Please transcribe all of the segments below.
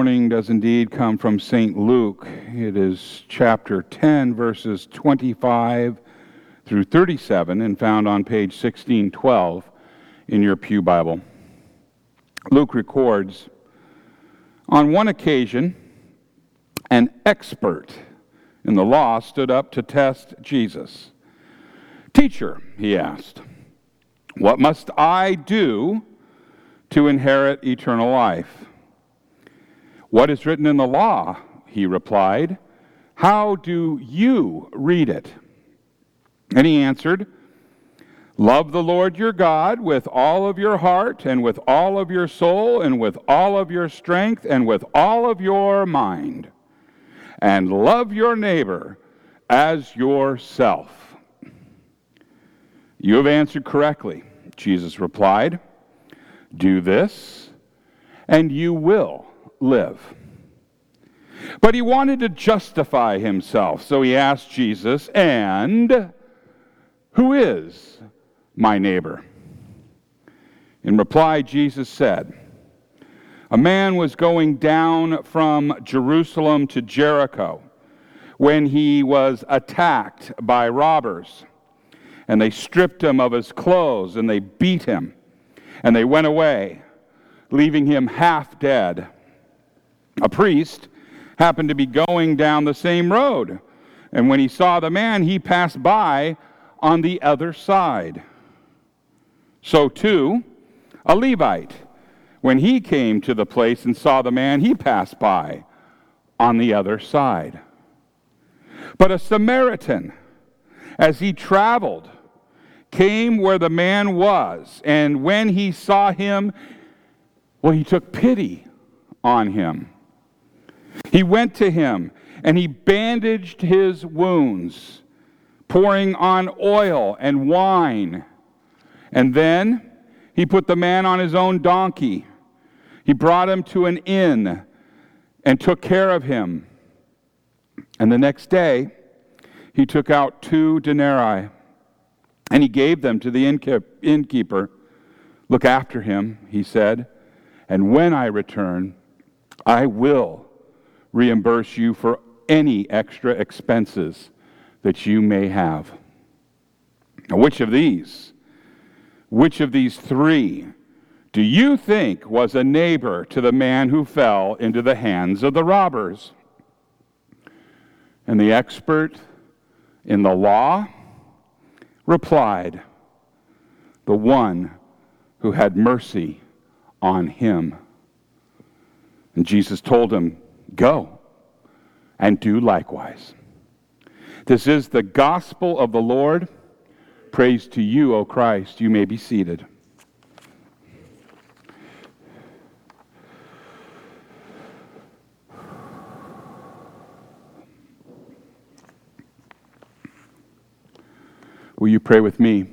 morning does indeed come from St. Luke. It is chapter 10, verses 25 through 37, and found on page 1612 in your Pew Bible. Luke records On one occasion, an expert in the law stood up to test Jesus. Teacher, he asked, what must I do to inherit eternal life? What is written in the law? He replied. How do you read it? And he answered, Love the Lord your God with all of your heart, and with all of your soul, and with all of your strength, and with all of your mind. And love your neighbor as yourself. You have answered correctly, Jesus replied. Do this, and you will live. But he wanted to justify himself, so he asked Jesus, And who is my neighbor? In reply, Jesus said, A man was going down from Jerusalem to Jericho when he was attacked by robbers. And they stripped him of his clothes and they beat him. And they went away, leaving him half dead. A priest happened to be going down the same road. And when he saw the man, he passed by on the other side. So too, a Levite, when he came to the place and saw the man, he passed by on the other side. But a Samaritan, as he traveled, came where the man was, and when he saw him, well, he took pity on him. He went to him and he bandaged his wounds, pouring on oil and wine. And then he put the man on his own donkey. He brought him to an inn and took care of him. And the next day, he took out two denarii and he gave them to the innkeeper. Look after him, he said, and when I return, I will reimburse you for any extra expenses that you may have. Now, which of these, which of these three do you think was a neighbor to the man who fell into the hands of the robbers? And the expert in the law replied, The one who had mercy on him. And Jesus told him, Go and do likewise. This is the gospel of the Lord. Praise to you, O Christ. You may be seated. Will you pray with me?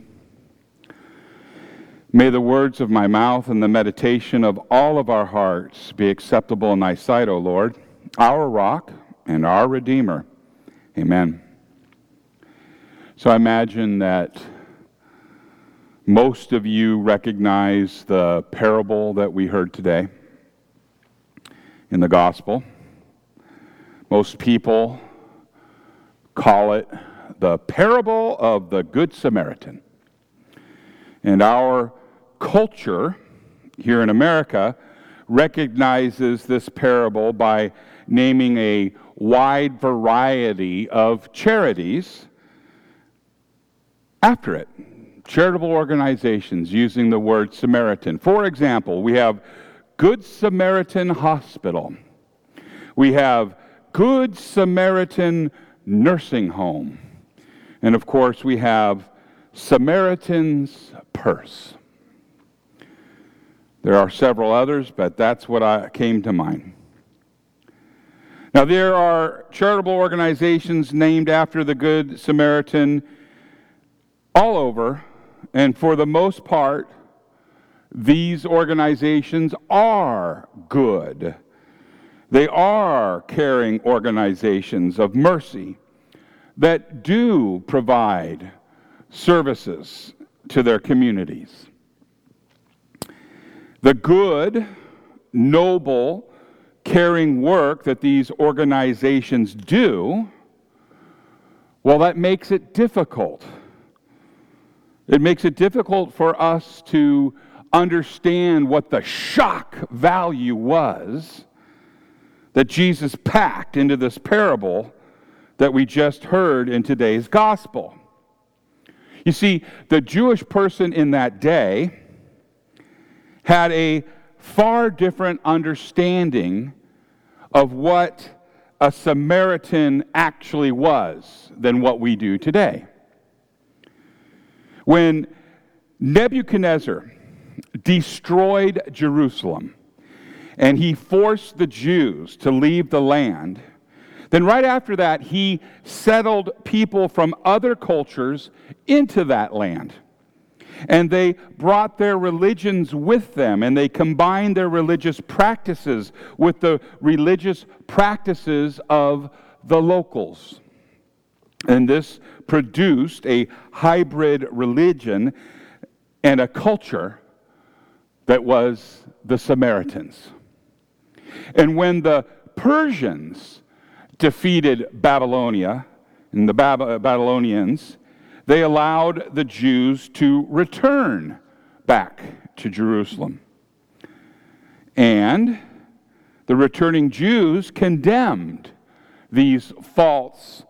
May the words of my mouth and the meditation of all of our hearts be acceptable in thy sight, O Lord our rock and our Redeemer. Amen. So I imagine that most of you recognize the parable that we heard today in the gospel. Most people call it the parable of the Good Samaritan. And our culture here in America recognizes this parable by naming a wide variety of charities after it. Charitable organizations using the word Samaritan. For example, we have Good Samaritan Hospital. We have Good Samaritan Nursing Home. And of course, we have Samaritan's Purse. There are several others, but that's what I came to mind. Now, there are charitable organizations named after the Good Samaritan all over, and for the most part, these organizations are good. They are caring organizations of mercy that do provide services to their communities. The good, noble, caring work that these organizations do, well, that makes it difficult. It makes it difficult for us to understand what the shock value was that Jesus packed into this parable that we just heard in today's gospel. You see, the Jewish person in that day had a far different understanding of what a Samaritan actually was than what we do today. When Nebuchadnezzar destroyed Jerusalem and he forced the Jews to leave the land, then right after that, he settled people from other cultures into that land. And they brought their religions with them, and they combined their religious practices with the religious practices of the locals. And this produced a hybrid religion and a culture that was the Samaritans. And when the Persians defeated Babylonia and the Bab- Babylonians, they allowed the Jews to return back to Jerusalem. And the returning Jews condemned these false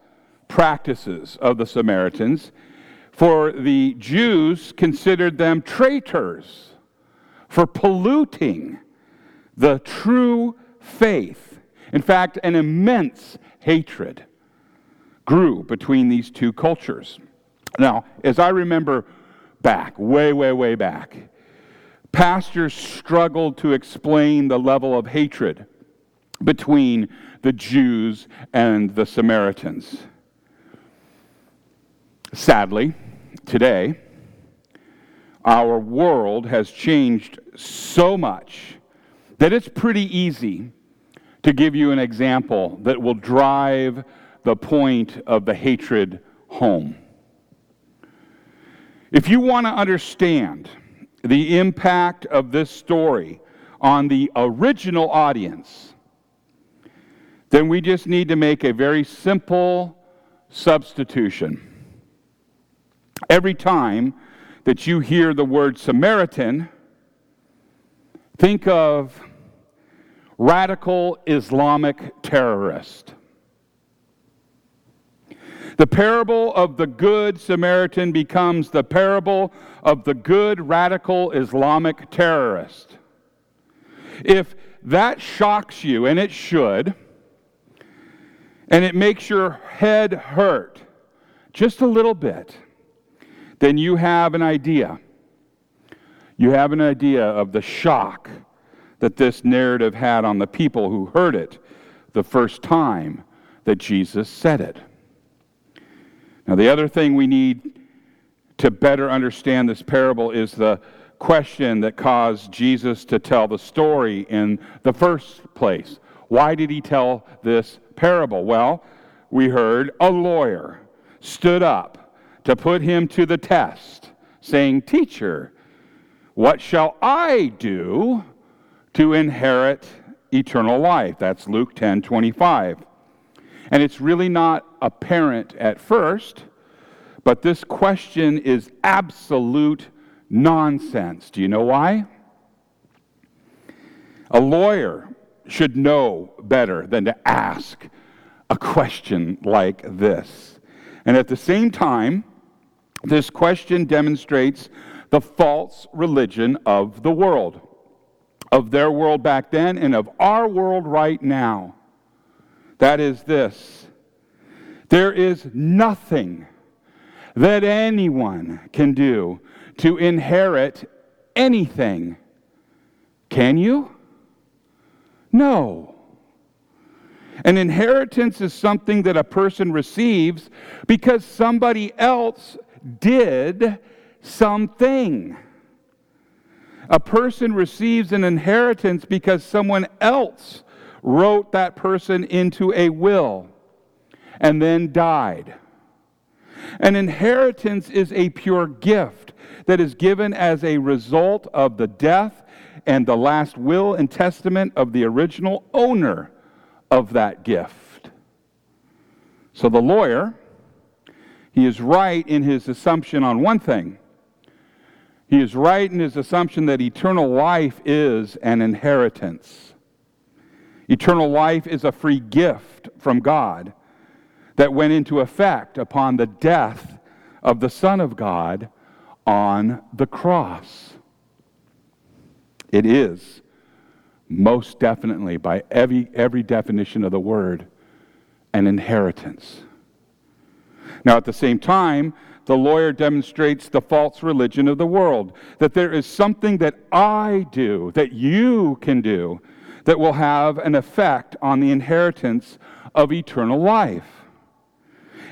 practices of the Samaritans, for the Jews considered them traitors for polluting the true faith. In fact, an immense hatred grew between these two cultures. Now, as I remember back, way, way, way back, pastors struggled to explain the level of hatred between the Jews and the Samaritans. Sadly, today, our world has changed so much that it's pretty easy to give you an example that will drive the point of the hatred home. If you want to understand the impact of this story on the original audience, then we just need to make a very simple substitution. Every time that you hear the word Samaritan, think of radical Islamic terrorist. The parable of the Good Samaritan becomes the parable of the good radical Islamic terrorist. If that shocks you, and it should, and it makes your head hurt just a little bit, then you have an idea. You have an idea of the shock that this narrative had on the people who heard it the first time that Jesus said it. Now, the other thing we need to better understand this parable is the question that caused Jesus to tell the story in the first place. Why did he tell this parable? Well, we heard a lawyer stood up to put him to the test, saying, Teacher, what shall I do to inherit eternal life? That's Luke 10 25. And it's really not apparent at first, but this question is absolute nonsense. Do you know why? A lawyer should know better than to ask a question like this. And at the same time, this question demonstrates the false religion of the world, of their world back then and of our world right now. That is this there is nothing that anyone can do to inherit anything. Can you? No. An inheritance is something that a person receives because somebody else did something. A person receives an inheritance because someone else wrote that person into a will and then died. An inheritance is a pure gift that is given as a result of the death and the last will and testament of the original owner of that gift. So the lawyer, he is right in his assumption on one thing. He is right in his assumption that eternal life is an inheritance. Eternal life is a free gift from God that went into effect upon the death of the Son of God on the cross. It is most definitely, by every, every definition of the word, an inheritance. Now, at the same time, the lawyer demonstrates the false religion of the world that there is something that I do, that you can do, that will have an effect on the inheritance of eternal life.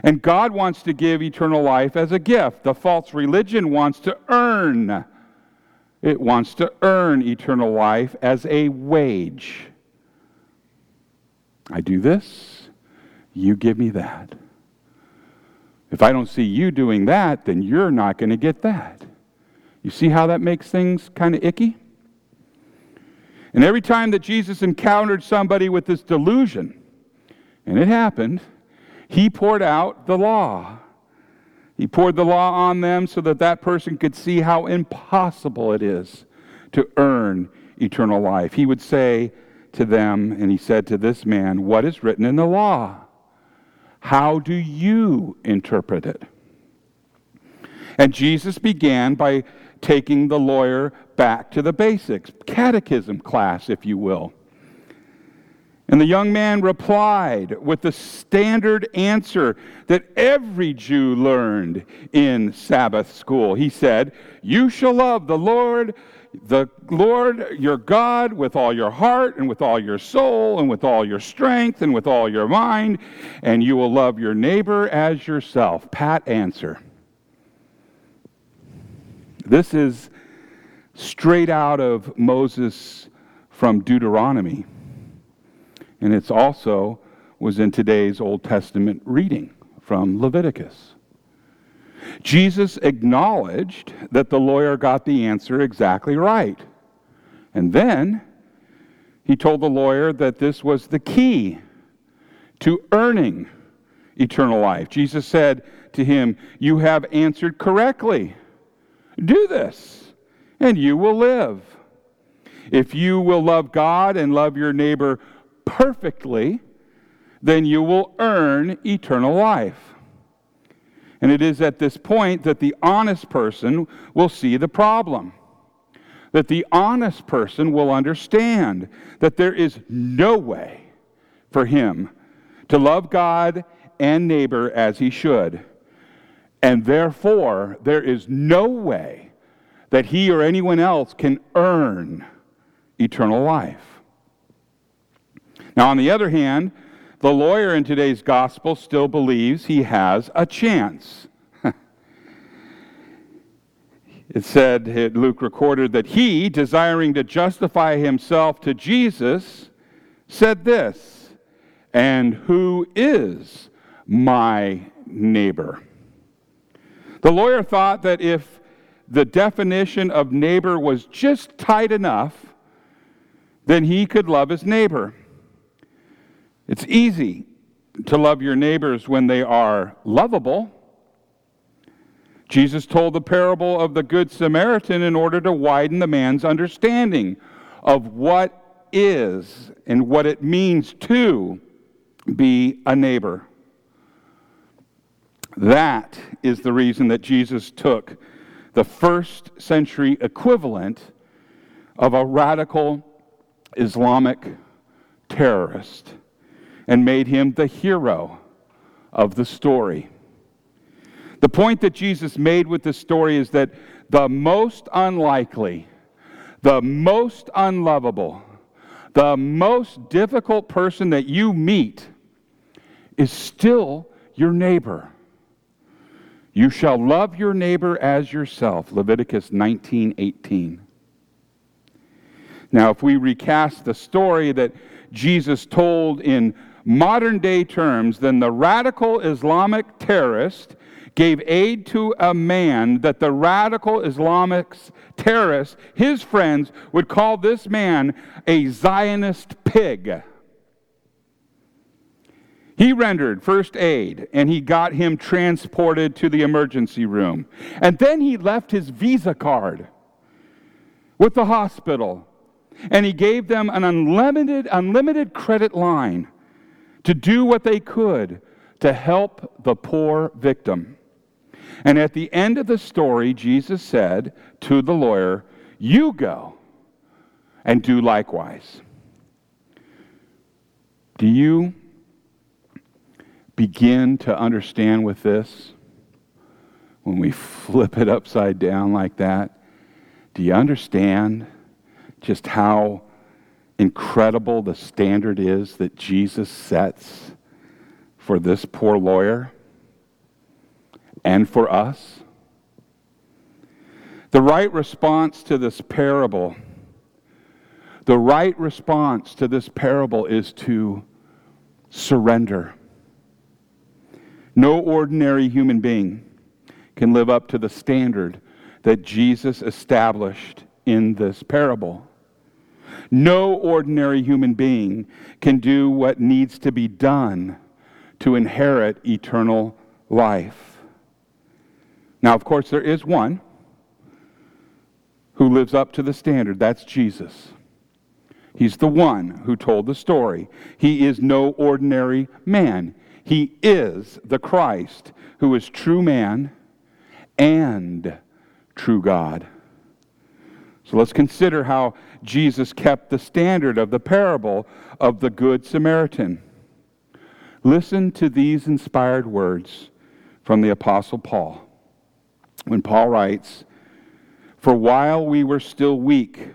And God wants to give eternal life as a gift. The false religion wants to earn it wants to earn eternal life as a wage. I do this, you give me that. If I don't see you doing that, then you're not going to get that. You see how that makes things kind of icky? And every time that Jesus encountered somebody with this delusion, and it happened, he poured out the law. He poured the law on them so that that person could see how impossible it is to earn eternal life. He would say to them, and he said to this man, What is written in the law? How do you interpret it? And Jesus began by taking the lawyer back to the basics, catechism class, if you will. And the young man replied with the standard answer that every Jew learned in Sabbath school. He said, You shall love the Lord, the Lord your God with all your heart and with all your soul and with all your strength and with all your mind, and you will love your neighbor as yourself. Pat answer. This is straight out of Moses from Deuteronomy. And it's also was in today's Old Testament reading from Leviticus. Jesus acknowledged that the lawyer got the answer exactly right. And then he told the lawyer that this was the key to earning eternal life. Jesus said to him, You have answered correctly. Do this, and you will live. If you will love God and love your neighbor perfectly, then you will earn eternal life. And it is at this point that the honest person will see the problem. That the honest person will understand that there is no way for him to love God and neighbor as he should. And therefore, there is no way that he or anyone else can earn eternal life. Now, on the other hand, the lawyer in today's gospel still believes he has a chance. it said, Luke recorded that he, desiring to justify himself to Jesus, said this, and who is my neighbor? The lawyer thought that if the definition of neighbor was just tight enough, then he could love his neighbor. It's easy to love your neighbors when they are lovable. Jesus told the parable of the Good Samaritan in order to widen the man's understanding of what is and what it means to be a neighbor. That is the reason that Jesus took the first century equivalent of a radical Islamic terrorist and made him the hero of the story. The point that Jesus made with this story is that the most unlikely, the most unlovable, the most difficult person that you meet is still your neighbor. You shall love your neighbor as yourself. Leviticus 19:18. Now, if we recast the story that Jesus told in modern day terms, then the radical Islamic terrorist gave aid to a man that the radical Islamic terrorist, his friends, would call this man a Zionist pig. He rendered first aid and he got him transported to the emergency room. And then he left his Visa card with the hospital and he gave them an unlimited, unlimited credit line to do what they could to help the poor victim. And at the end of the story, Jesus said to the lawyer, You go and do likewise. Do you begin to understand with this when we flip it upside down like that? Do you understand just how incredible the standard is that Jesus sets for this poor lawyer and for us? The right response to this parable, the right response to this parable is to surrender. No ordinary human being can live up to the standard that Jesus established in this parable. No ordinary human being can do what needs to be done to inherit eternal life. Now, of course, there is one who lives up to the standard. That's Jesus. He's the one who told the story. He is no ordinary man. He is the Christ who is true man and true God. So let's consider how Jesus kept the standard of the parable of the Good Samaritan. Listen to these inspired words from the Apostle Paul. When Paul writes, For while we were still weak,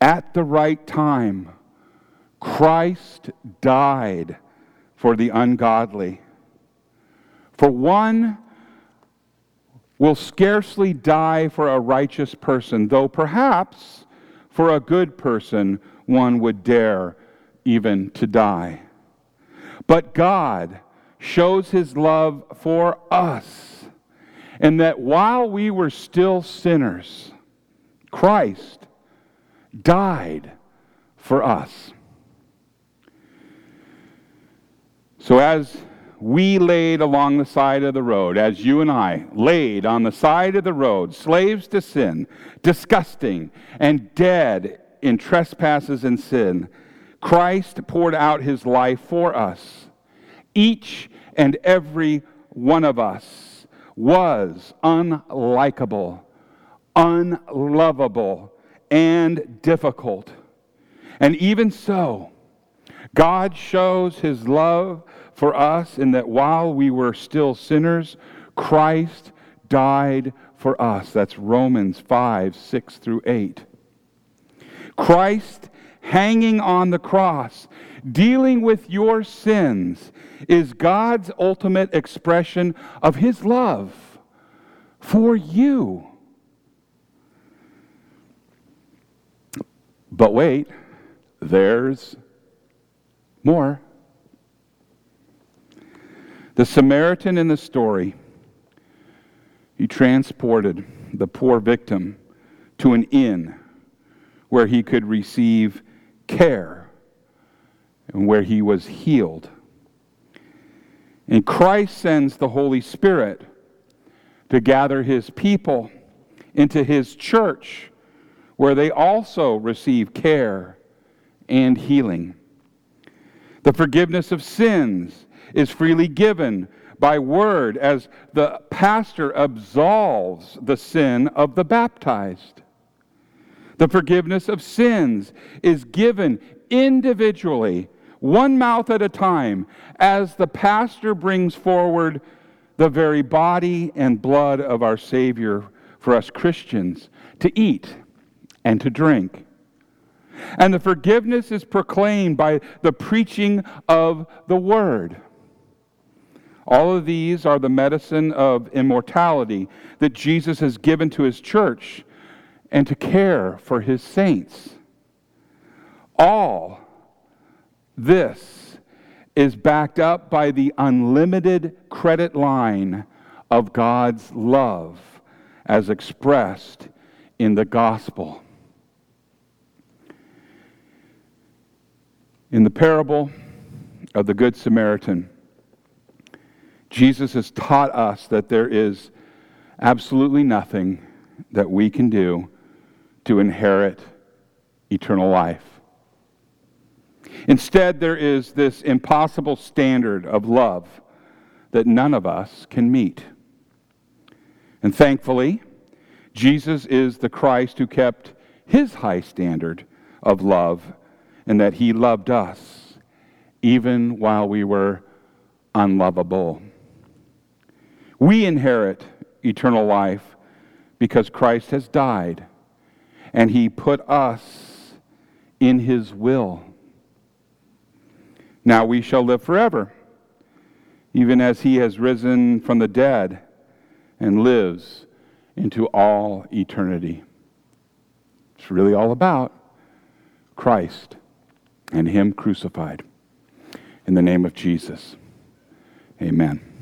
at the right time, Christ died for the ungodly. For one will scarcely die for a righteous person, though perhaps for a good person one would dare even to die. But God shows his love for us, in that while we were still sinners, Christ died for us. So, as we laid along the side of the road, as you and I laid on the side of the road, slaves to sin, disgusting and dead in trespasses and sin, Christ poured out his life for us. Each and every one of us was unlikable, unlovable, and difficult. And even so, God shows his love for us in that while we were still sinners, Christ died for us. That's Romans 5 6 through 8. Christ hanging on the cross, dealing with your sins, is God's ultimate expression of his love for you. But wait, there's more. The Samaritan in the story, he transported the poor victim to an inn where he could receive care and where he was healed. And Christ sends the Holy Spirit to gather his people into his church where they also receive care and healing. The forgiveness of sins is freely given by word as the pastor absolves the sin of the baptized. The forgiveness of sins is given individually, one mouth at a time, as the pastor brings forward the very body and blood of our Savior for us Christians to eat and to drink. And the forgiveness is proclaimed by the preaching of the Word. All of these are the medicine of immortality that Jesus has given to his church and to care for his saints. All this is backed up by the unlimited credit line of God's love as expressed in the gospel. In the parable of the Good Samaritan, Jesus has taught us that there is absolutely nothing that we can do to inherit eternal life. Instead, there is this impossible standard of love that none of us can meet. And thankfully, Jesus is the Christ who kept his high standard of love and that he loved us even while we were unlovable. We inherit eternal life because Christ has died and he put us in his will. Now we shall live forever, even as he has risen from the dead and lives into all eternity. It's really all about Christ and him crucified. In the name of Jesus, amen.